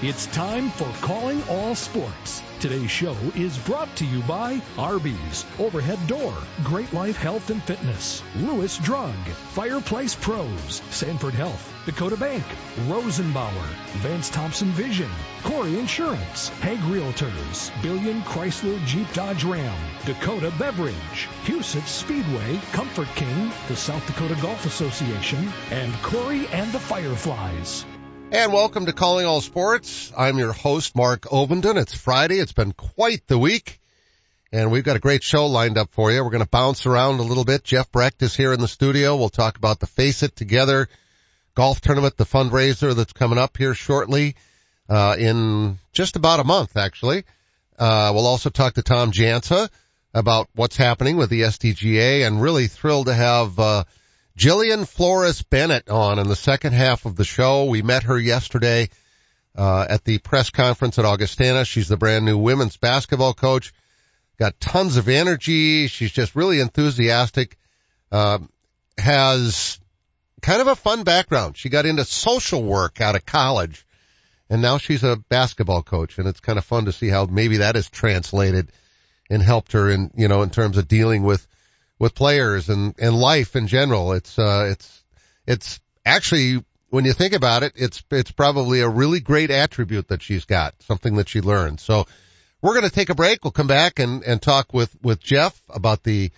It's time for Calling All Sports. Today's show is brought to you by Arby's, Overhead Door, Great Life Health and Fitness, Lewis Drug, Fireplace Pros, Sanford Health, Dakota Bank, Rosenbauer, Vance Thompson Vision, Corey Insurance, Hegg Realtors, Billion Chrysler Jeep Dodge Ram, Dakota Beverage, Huset Speedway, Comfort King, the South Dakota Golf Association, and Corey and the Fireflies. And welcome to Calling All Sports. I'm your host, Mark Ovenden. It's Friday. It's been quite the week. And we've got a great show lined up for you. We're going to bounce around a little bit. Jeff Brecht is here in the studio. We'll talk about the Face It Together golf tournament, the fundraiser that's coming up here shortly, uh, in just about a month, actually. Uh, we'll also talk to Tom Jansa about what's happening with the SDGA and really thrilled to have, uh, Jillian Flores Bennett on in the second half of the show. We met her yesterday uh, at the press conference at Augustana. She's the brand new women's basketball coach. Got tons of energy. She's just really enthusiastic. Uh, has kind of a fun background. She got into social work out of college and now she's a basketball coach and it's kind of fun to see how maybe that is translated and helped her in, you know, in terms of dealing with with players and, and life in general. It's, uh, it's, it's actually, when you think about it, it's, it's probably a really great attribute that she's got, something that she learned. So we're going to take a break. We'll come back and, and talk with, with Jeff about the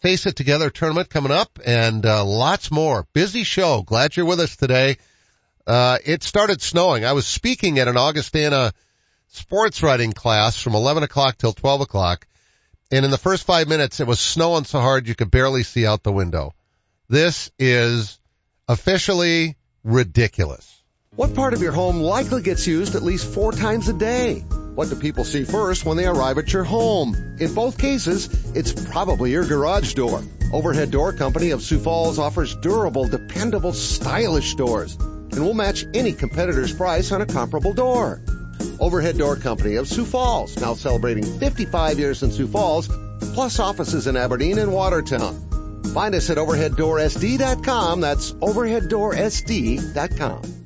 Face It Together tournament coming up and, uh, lots more. Busy show. Glad you're with us today. Uh, it started snowing. I was speaking at an Augustana sports writing class from 11 o'clock till 12 o'clock and in the first five minutes, it was snowing so hard you could barely see out the window. This is officially ridiculous. What part of your home likely gets used at least four times a day? What do people see first when they arrive at your home? In both cases, it's probably your garage door. Overhead Door Company of Sioux Falls offers durable, dependable, stylish doors and will match any competitor's price on a comparable door. Overhead Door Company of Sioux Falls, now celebrating 55 years in Sioux Falls, plus offices in Aberdeen and Watertown. Find us at overheaddoorsd.com. That's overheaddoorsd.com.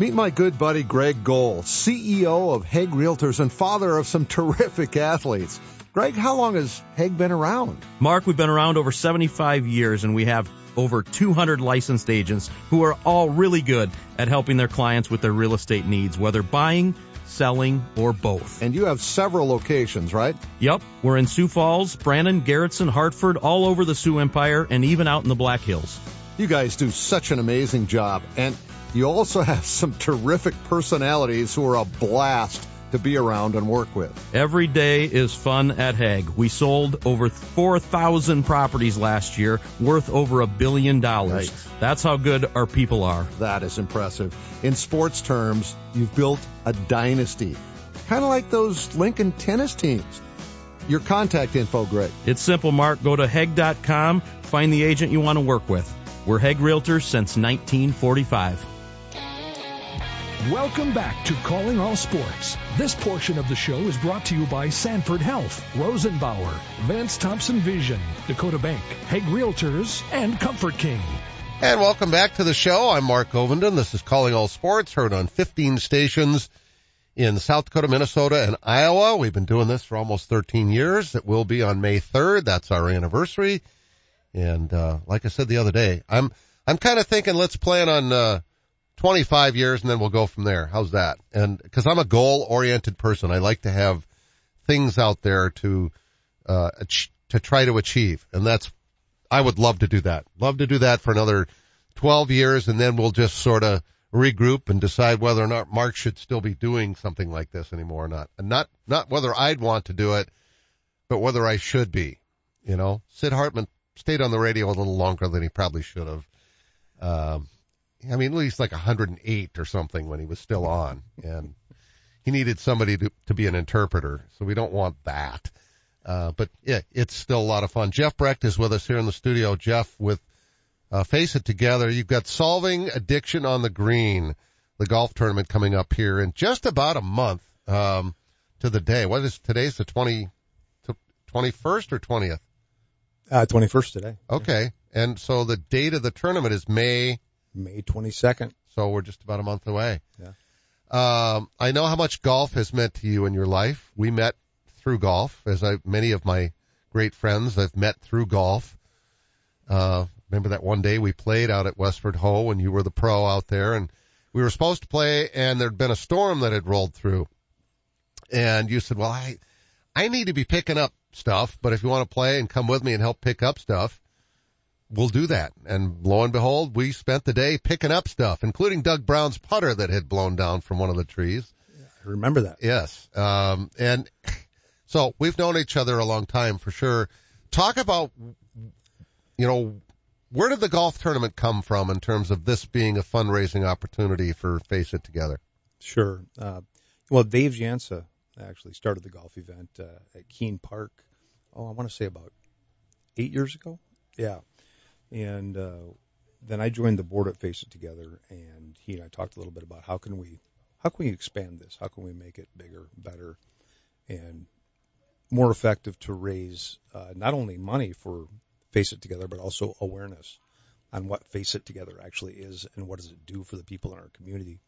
Meet my good buddy Greg Gold, CEO of Hegg Realtors and father of some terrific athletes. Greg, how long has Hegg been around? Mark, we've been around over 75 years and we have over 200 licensed agents who are all really good at helping their clients with their real estate needs, whether buying, selling, or both. And you have several locations, right? Yep. We're in Sioux Falls, Brandon, Garretson, Hartford, all over the Sioux Empire, and even out in the Black Hills. You guys do such an amazing job. And you also have some terrific personalities who are a blast to be around and work with. Every day is fun at Hegg. We sold over 4,000 properties last year, worth over a billion dollars. That's how good our people are. That is impressive. In sports terms, you've built a dynasty. Kind of like those Lincoln tennis teams. Your contact info, Greg. It's simple, Mark. Go to Hegg.com, find the agent you want to work with. We're Hegg Realtors since 1945. Welcome back to Calling All Sports. This portion of the show is brought to you by Sanford Health, Rosenbauer, Vance Thompson Vision, Dakota Bank, Hegg Realtors, and Comfort King. And welcome back to the show. I'm Mark Ovenden. This is Calling All Sports, heard on 15 stations in South Dakota, Minnesota, and Iowa. We've been doing this for almost 13 years. It will be on May 3rd. That's our anniversary. And, uh, like I said the other day, I'm, I'm kind of thinking let's plan on, uh, 25 years and then we'll go from there. How's that? And cause I'm a goal oriented person. I like to have things out there to, uh, to try to achieve. And that's, I would love to do that. Love to do that for another 12 years and then we'll just sort of regroup and decide whether or not Mark should still be doing something like this anymore or not. And not, not whether I'd want to do it, but whether I should be. You know, Sid Hartman stayed on the radio a little longer than he probably should have. Um, I mean, at least like 108 or something when he was still on, and he needed somebody to to be an interpreter. So we don't want that. Uh, but yeah, it's still a lot of fun. Jeff Brecht is with us here in the studio. Jeff with uh, Face It Together. You've got Solving Addiction on the Green, the golf tournament coming up here in just about a month um, to the day. What is today's the 20, 21st or 20th? Uh, 21st today. Okay. And so the date of the tournament is May. May 22nd. So we're just about a month away. Yeah. Um, I know how much golf has meant to you in your life. We met through golf, as I, many of my great friends I've met through golf. Uh, remember that one day we played out at Westward Ho and you were the pro out there and we were supposed to play and there'd been a storm that had rolled through. And you said, well, I, I need to be picking up stuff, but if you want to play and come with me and help pick up stuff, we'll do that. And lo and behold, we spent the day picking up stuff, including Doug Brown's putter that had blown down from one of the trees. I remember that. Yes. Um, and so we've known each other a long time for sure. Talk about, you know, where did the golf tournament come from in terms of this being a fundraising opportunity for Face It Together? Sure. Uh, well, Dave Jansa actually started the golf event uh, at Keene Park. Oh, I want to say about eight years ago. Yeah. And uh, then I joined the board at Face It Together, and he and I talked a little bit about how can we how can we expand this? How can we make it bigger, better, and more effective to raise uh, not only money for Face It Together, but also awareness on what Face It Together actually is and what does it do for the people in our community.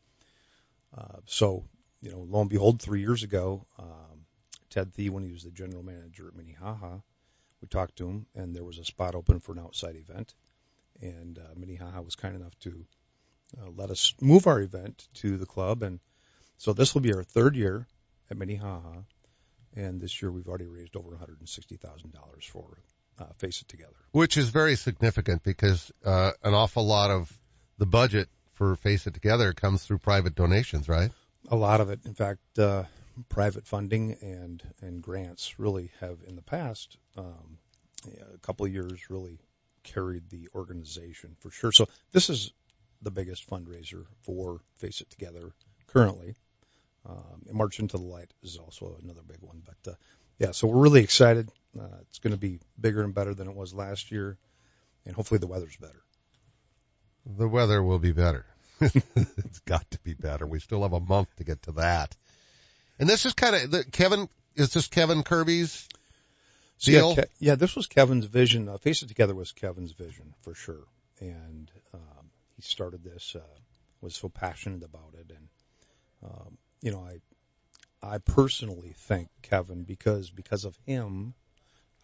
Uh, so, you know, lo and behold, three years ago, um, Ted Thee, when he was the general manager at Minnehaha, we talked to him, and there was a spot open for an outside event, and uh, Minnehaha was kind enough to uh, let us move our event to the club, and so this will be our third year at Minnehaha, and this year we've already raised over $160,000 for uh, Face It Together. Which is very significant because uh, an awful lot of the budget for Face It Together comes through private donations, right? A lot of it, in fact, uh, private funding and and grants really have in the past um, a couple of years really carried the organization for sure. So this is the biggest fundraiser for Face It Together currently. Um, March into the Light is also another big one. But uh, yeah, so we're really excited. Uh, it's going to be bigger and better than it was last year, and hopefully the weather's better. The weather will be better. it's got to be better. We still have a month to get to that. And this is kind of the Kevin. Is this Kevin Kirby's deal? yeah, Ke- yeah, this was Kevin's vision. Uh, Face It Together was Kevin's vision for sure, and um, he started this. Uh, was so passionate about it, and um, you know, I I personally thank Kevin because because of him,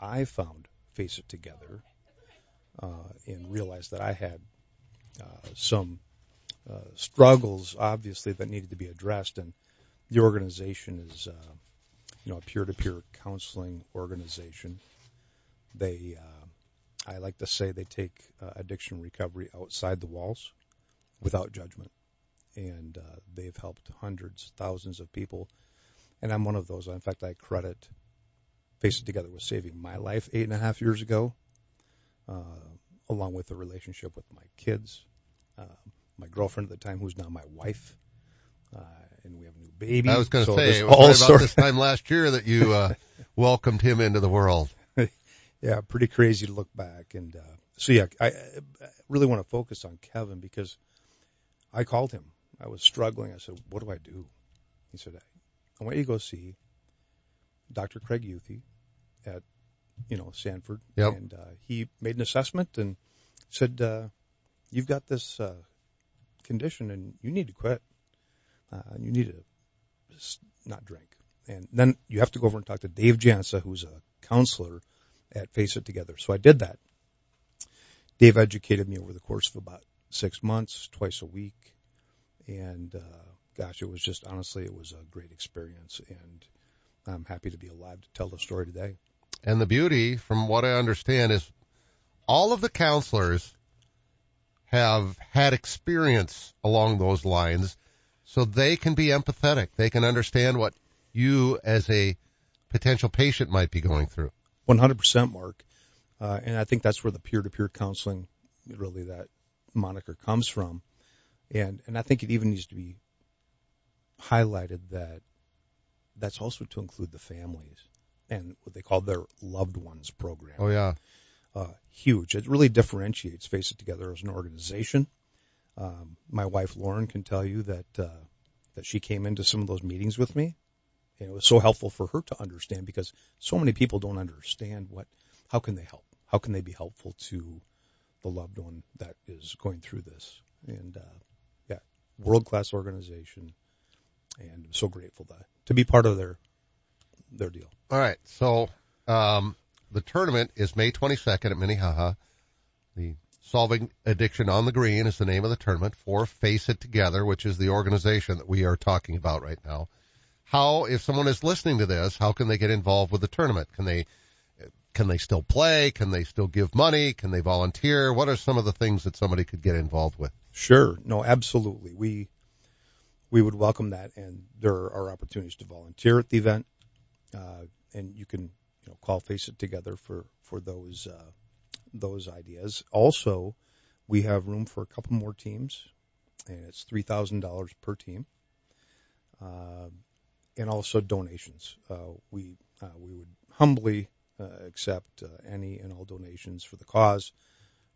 I found Face It Together, uh, and realized that I had uh, some uh, struggles, obviously, that needed to be addressed, and the organization is. Uh, you know, a peer-to-peer counseling organization. They, uh, I like to say, they take uh, addiction recovery outside the walls, without judgment, and uh, they've helped hundreds, thousands of people. And I'm one of those. In fact, I credit Face It Together with saving my life eight and a half years ago, uh, along with the relationship with my kids, uh, my girlfriend at the time, who's now my wife. Uh, and we have a new baby. I was going to So say it was all right about this time last year that you uh, welcomed him into the world. yeah, pretty crazy to look back. And uh, so, yeah, I, I really want to focus on Kevin because I called him I was struggling. I said, "What do I do?" He said, "I want you to go see Dr. Craig Youthy at you know Sanford, Yep. and uh, he made an assessment and said, uh, "You've got this uh, condition, and you need to quit. Uh, you need to not drink." And then you have to go over and talk to Dave Jansa, who's a counselor at Face It Together. So I did that. Dave educated me over the course of about six months, twice a week, and uh, gosh, it was just honestly, it was a great experience, and I'm happy to be alive to tell the story today. And the beauty, from what I understand, is all of the counselors have had experience along those lines, so they can be empathetic. They can understand what you as a potential patient might be going through. 100% Mark. Uh, and I think that's where the peer-to-peer counseling, really that moniker comes from. And, and I think it even needs to be highlighted that that's also to include the families and what they call their loved ones program. Oh yeah. Uh, huge. It really differentiates Face It Together as an organization. Um, my wife Lauren can tell you that, uh, that she came into some of those meetings with me and it was so helpful for her to understand because so many people don't understand what how can they help how can they be helpful to the loved one that is going through this and uh, yeah world class organization and I'm so grateful to to be part of their their deal All right. So, um, the tournament is May 22nd at Minnehaha. The Solving Addiction on the Green is the name of the tournament for Face It Together, which is the organization that we are talking about right now. How, if someone is listening to this, how can they get involved with the tournament? Can they, can they still play? Can they still give money? Can they volunteer? What are some of the things that somebody could get involved with? Sure. No, absolutely. We we would welcome that, and there are opportunities to volunteer at the event, uh, and you can you know call Face It Together for for those uh, those ideas. Also, we have room for a couple more teams, and it's three thousand dollars per team, uh, and also donations. Uh, we uh, we would humbly uh, accept uh, any and all donations for the cause,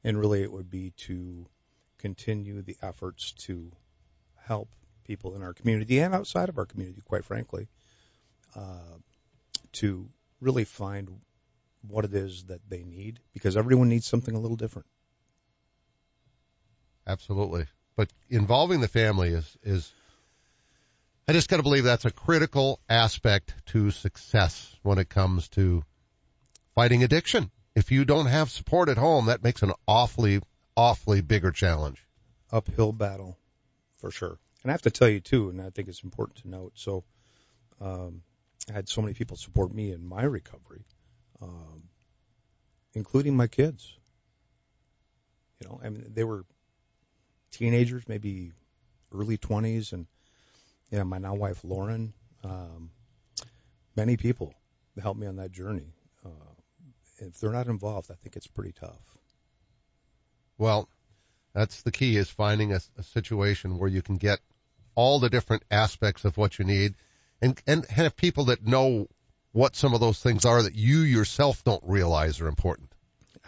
and really it would be to continue the efforts to help people in our community and outside of our community, quite frankly, uh, to really find what it is that they need because everyone needs something a little different. Absolutely. But involving the family is, is, I just gotta believe that's a critical aspect to success when it comes to fighting addiction. If you don't have support at home, that makes an awfully, awfully bigger challenge. Uphill battle, for sure. And I have to tell you too, and I think it's important to note. So, um, I had so many people support me in my recovery, um, including my kids. You know, I mean, they were teenagers, maybe early twenties, and yeah, my now wife Lauren. Um, many people helped me on that journey. Uh, if they're not involved, I think it's pretty tough. Well, that's the key is finding a, a situation where you can get all the different aspects of what you need and, and have people that know what some of those things are that you yourself don't realize are important.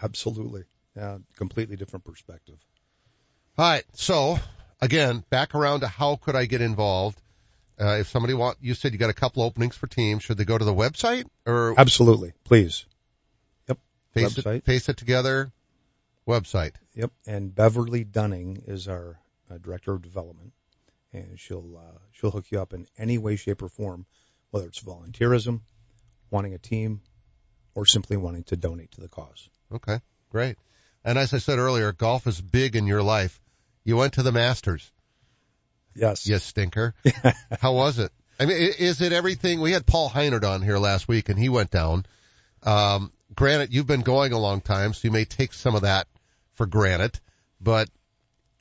Absolutely. Yeah, completely different perspective. All right. So again, back around to how could I get involved? Uh, if somebody want, you said you got a couple openings for teams. Should they go to the website or Absolutely. Please. Yep. face website. it, face it together website? Yep. And Beverly Dunning is our uh, director of development, and she'll uh, she'll hook you up in any way, shape, or form, whether it's volunteerism, wanting a team, or simply wanting to donate to the cause. Okay. Great. And as I said earlier, golf is big in your life. You went to the Masters. Yes. Yes, stinker. How was it? I mean, is it everything? We had Paul Heinert on here last week and he went down. Um, granted, you've been going a long time, so you may take some of that for granted, but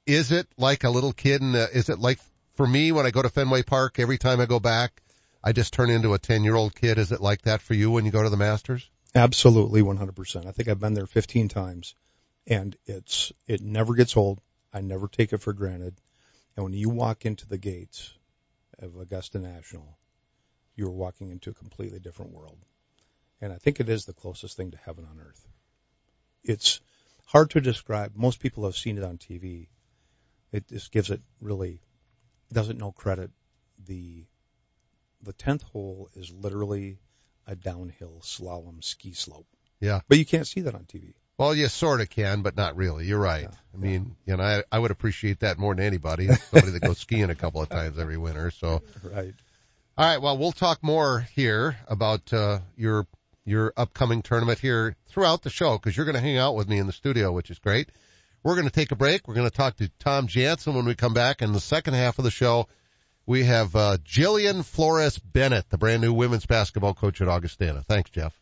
is it like a little kid and is it like for me when I go to Fenway Park every time I go back, I just turn into a 10 year old kid? Is it like that for you when you go to the Masters? Absolutely, 100%. I think I've been there 15 times, and it's it never gets old. I never take it for granted. And when you walk into the gates of Augusta National, you're walking into a completely different world. And I think it is the closest thing to heaven on earth. It's hard to describe. Most people have seen it on TV. It just gives it really doesn't know credit. The the tenth hole is literally a downhill slalom ski slope. Yeah. But you can't see that on TV. Well, you sort of can, but not really. You're right. Yeah, I mean, yeah. you know, I, I would appreciate that more than anybody. Somebody that goes skiing a couple of times every winter. So, right. All right. Well, we'll talk more here about uh, your your upcoming tournament here throughout the show because you're going to hang out with me in the studio, which is great. We're going to take a break. We're going to talk to Tom Jansa when we come back. In the second half of the show, we have uh, Jillian Flores Bennett, the brand new women's basketball coach at Augustana. Thanks, Jeff.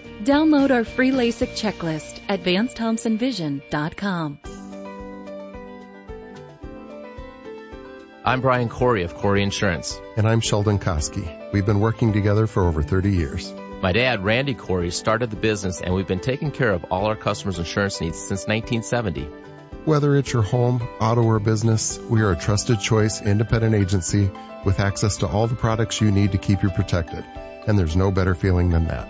Download our free LASIK checklist at VanceThompsonVision.com. I'm Brian Corey of Corey Insurance. And I'm Sheldon Koski. We've been working together for over 30 years. My dad, Randy Corey, started the business and we've been taking care of all our customers' insurance needs since 1970. Whether it's your home, auto, or business, we are a trusted choice independent agency with access to all the products you need to keep you protected. And there's no better feeling than that.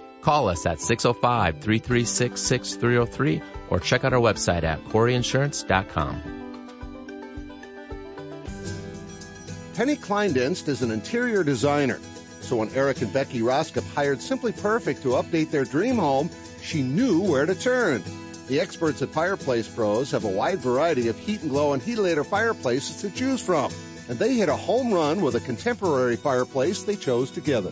Call us at 605-336-6303 or check out our website at coreyinsurance.com. Penny Kleindienst is an interior designer. So when Eric and Becky Roskop hired Simply Perfect to update their dream home, she knew where to turn. The experts at Fireplace Pros have a wide variety of Heat and Glo and Heatilator fireplaces to choose from. And they hit a home run with a contemporary fireplace they chose together.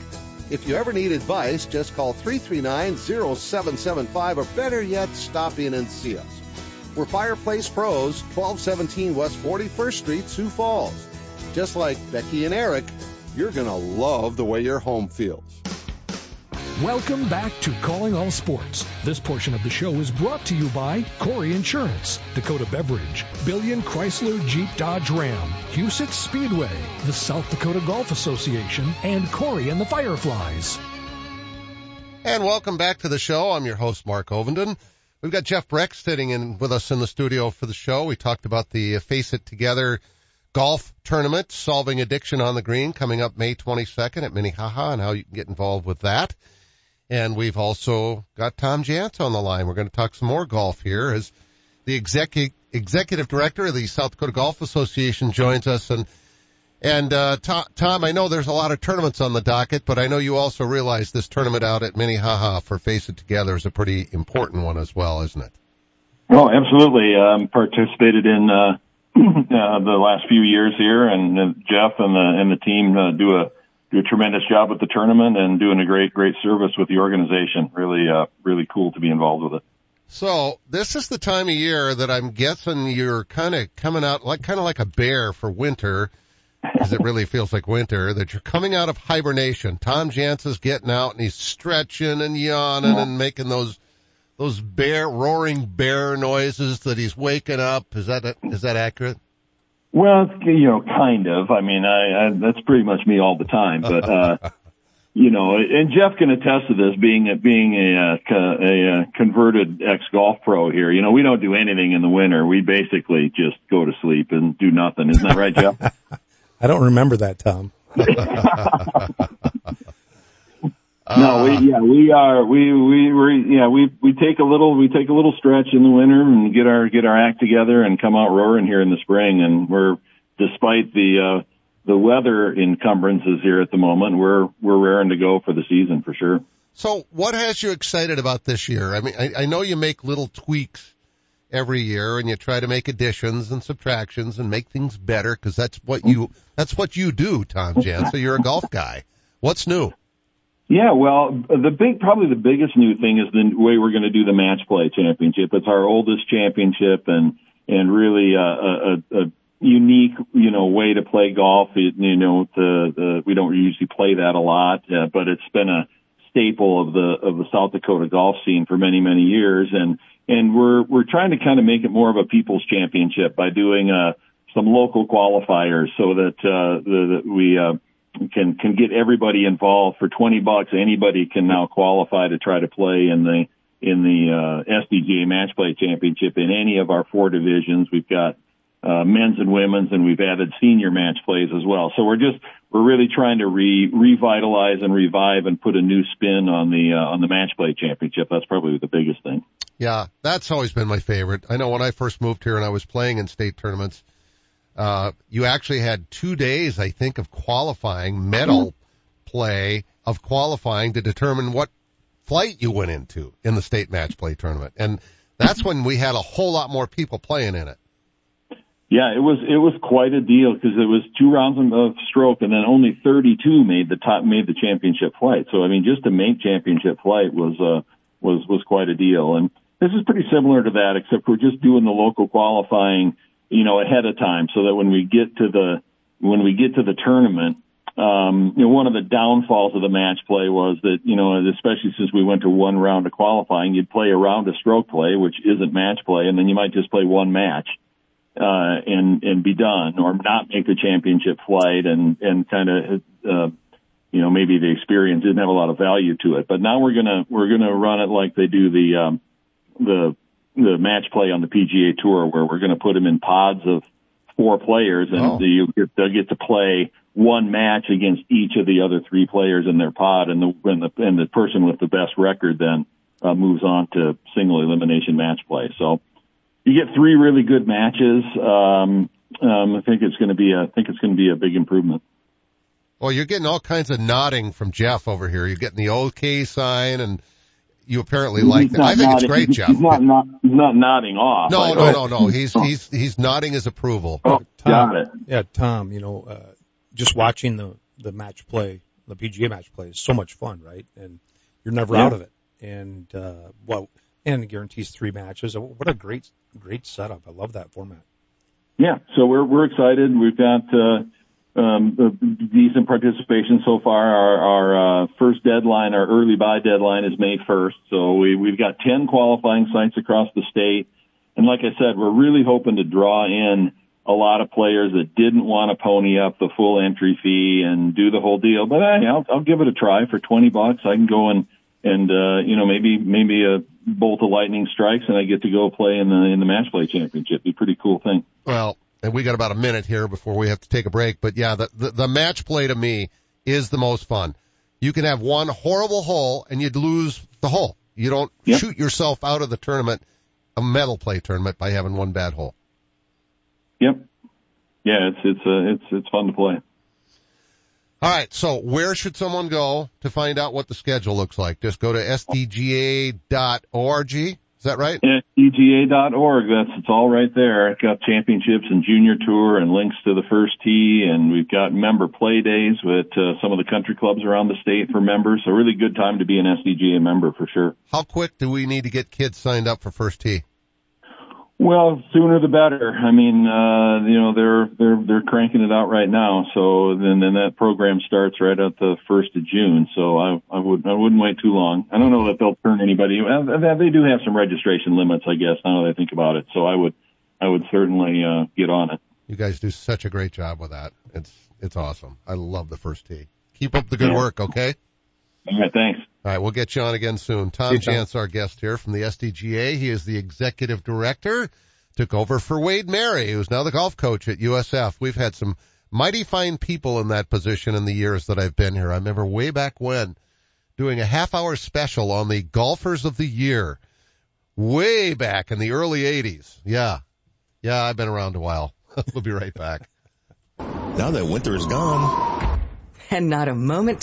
If you ever need advice, just call 339-0775 or better yet, stop in and see us. We're Fireplace Pros, 1217 West 41st Street, Sioux Falls. Just like Becky and Eric, you're going to love the way your home feels. Welcome back to Calling All Sports. This portion of the show is brought to you by Corey Insurance, Dakota Beverage, Billion Chrysler Jeep Dodge Ram, Huset Speedway, the South Dakota Golf Association, and Corey and the Fireflies. And welcome back to the show. I'm your host, Mark Ovenden. We've got Jeff Brecht sitting in with us in the studio for the show. We talked about the Face It Together golf tournament, Solving Addiction on the Green, coming up May 22nd at Minnehaha and how you can get involved with that. And we've also got Tom Jansa on the line. We're going to talk some more golf here as the executive executive director of the South Dakota Golf Association joins us. And and uh, Tom, I know there's a lot of tournaments on the docket, but I know you also realize this tournament out at Minnehaha for Face It Together is a pretty important one as well, isn't it? Oh, absolutely. Um, participated in uh, uh, the last few years here, and uh, Jeff and the and the team uh, do a do a tremendous job with the tournament and doing a great great service with the organization. Really, uh, really cool to be involved with it. So this is the time of year that I'm guessing you're kind of coming out like kind of like a bear for winter, because it really feels like winter. That you're coming out of hibernation. Tom Jansa's getting out and he's stretching and yawning and making those those bear roaring bear noises that he's waking up. Is that is that accurate? Well, you know, kind of. I mean, I, I that's pretty much me all the time. But uh, you know, and Jeff can attest to this, being a, being a, a, a converted ex golf pro here. You know, we don't do anything in the winter. We basically just go to sleep and do nothing. Isn't that right, Jeff? I don't remember that, Tom. No, we yeah we are we we we yeah we we take a little we take a little stretch in the winter and get our get our act together and come out roaring here in the spring and we're despite the uh the weather encumbrances here at the moment we're we're raring to go for the season for sure. So what has you excited about this year? I mean I, I know you make little tweaks every year and you try to make additions and subtractions and make things better because that's what you that's what you do, Tom Jansa. You're a golf guy. What's new? Yeah, well, the big, probably the biggest new thing is the way we're going to do the match play championship. It's our oldest championship and, and really a, a, a unique, you know, way to play golf. It, you know, the, the, we don't usually play that a lot, uh, but it's been a staple of the, of the South Dakota golf scene for many, many years. And, and we're, we're trying to kind of make it more of a people's championship by doing, uh, some local qualifiers so that, uh, the, the we, uh, can can get everybody involved for 20 bucks. Anybody can now qualify to try to play in the in the uh, SDGA Match Play Championship in any of our four divisions. We've got uh, men's and women's, and we've added senior match plays as well. So we're just we're really trying to re revitalize and revive and put a new spin on the uh, on the match play championship. That's probably the biggest thing. Yeah, that's always been my favorite. I know when I first moved here and I was playing in state tournaments, uh, you actually had two days, I think, of qualifying, medal play of qualifying to determine what flight you went into in the state match play tournament. And that's when we had a whole lot more people playing in it. Yeah, it was it was quite a deal because it was two rounds of stroke, and then only 32 made the top made the championship flight. So I mean, just to make championship flight was uh was was quite a deal. And this is pretty similar to that, except we're just doing the local qualifying you know, ahead of time so that when we get to the, when we get to the tournament, um, you know, one of the downfalls of the match play was that, you know, especially since we went to one round of qualifying, you'd play a round of stroke play, which isn't match play, and then you might just play one match, uh, and, and be done or not make the championship flight and, and kind of, uh, you know, maybe the experience didn't have a lot of value to it. But now we're gonna, we're gonna run it like they do the, um, the the match play on the PGA Tour, where we're going to put them in pods of four players, and oh. they'll get to play one match against each of the other three players in their pod, and the and the, and the person with the best record then uh, moves on to single elimination match play. So you get three really good matches. Um, um, I think it's going to be a, I think it's going to be a big improvement. Well, you're getting all kinds of nodding from Jeff over here. You're getting the OK sign and you apparently like that. I think nodding, it's great, he's, Jeff. He's not, not, he's not nodding off. No, no, no, no. He's, he's, he's nodding his approval. Oh, Tom, got it. Yeah, Tom, you know, uh, just watching the, the match play, the PGA match play is so much fun, right? And you're never Yeah. out of it. And, uh, well, and it guarantees three matches. What a great, great setup. I love that format. Yeah, so we're we're excited. We've got uh, um, decent participation so far. Our, our uh, first deadline, our early buy deadline, is May 1st. So we we've got 10 qualifying sites across the state, and like I said, we're really hoping to draw in a lot of players that didn't want to pony up the full entry fee and do the whole deal. But hey, I'll, I'll give it a try for 20 bucks. I can go and and uh, you know maybe maybe a bolt of lightning strikes and I get to go play in the in the match play championship. Be a pretty cool thing. Well, and we got about a minute here before we have to take a break. But yeah, the, the, the match play to me is the most fun. You can have one horrible hole and you'd lose the hole. You don't Yep. shoot yourself out of the tournament, a medal play tournament by having one bad hole. Yep. Yeah, it's it's uh, it's it's fun to play. All right. So where should someone go to find out what the schedule looks like? Just go to sdga.org Is that right? SDGA.org. That's it's all right there. It's got championships and junior tour and links to the first tee, and we've got member play days with uh, some of the country clubs around the state for members. So really good time to be an SDGA member for sure. How quick do we need to get kids signed up for first tee? Well, sooner the better. I mean, uh, you know, they're they're they're cranking it out right now. So then then that program starts right at the first of June. So I I would I wouldn't wait too long. I don't know that they'll turn anybody. They do have some registration limits, I guess. Now that I think about it, so I would I would certainly uh, get on it. You guys do such a great job with that. It's it's awesome. I love the first tee. Keep up the good work, okay? All right, thanks. All right, we'll get you on again soon. Tom Jansa, our guest here from the SDGA. He is the executive director. Took over for Wade Mary, who's now the golf coach at USF. We've had some mighty fine people in that position in the years that I've been here. I remember way back when doing a half hour special on the golfers of the year. Way back in the early 80s. Yeah. Yeah, I've been around a while. we'll be right back. Now that winter is gone. And not a moment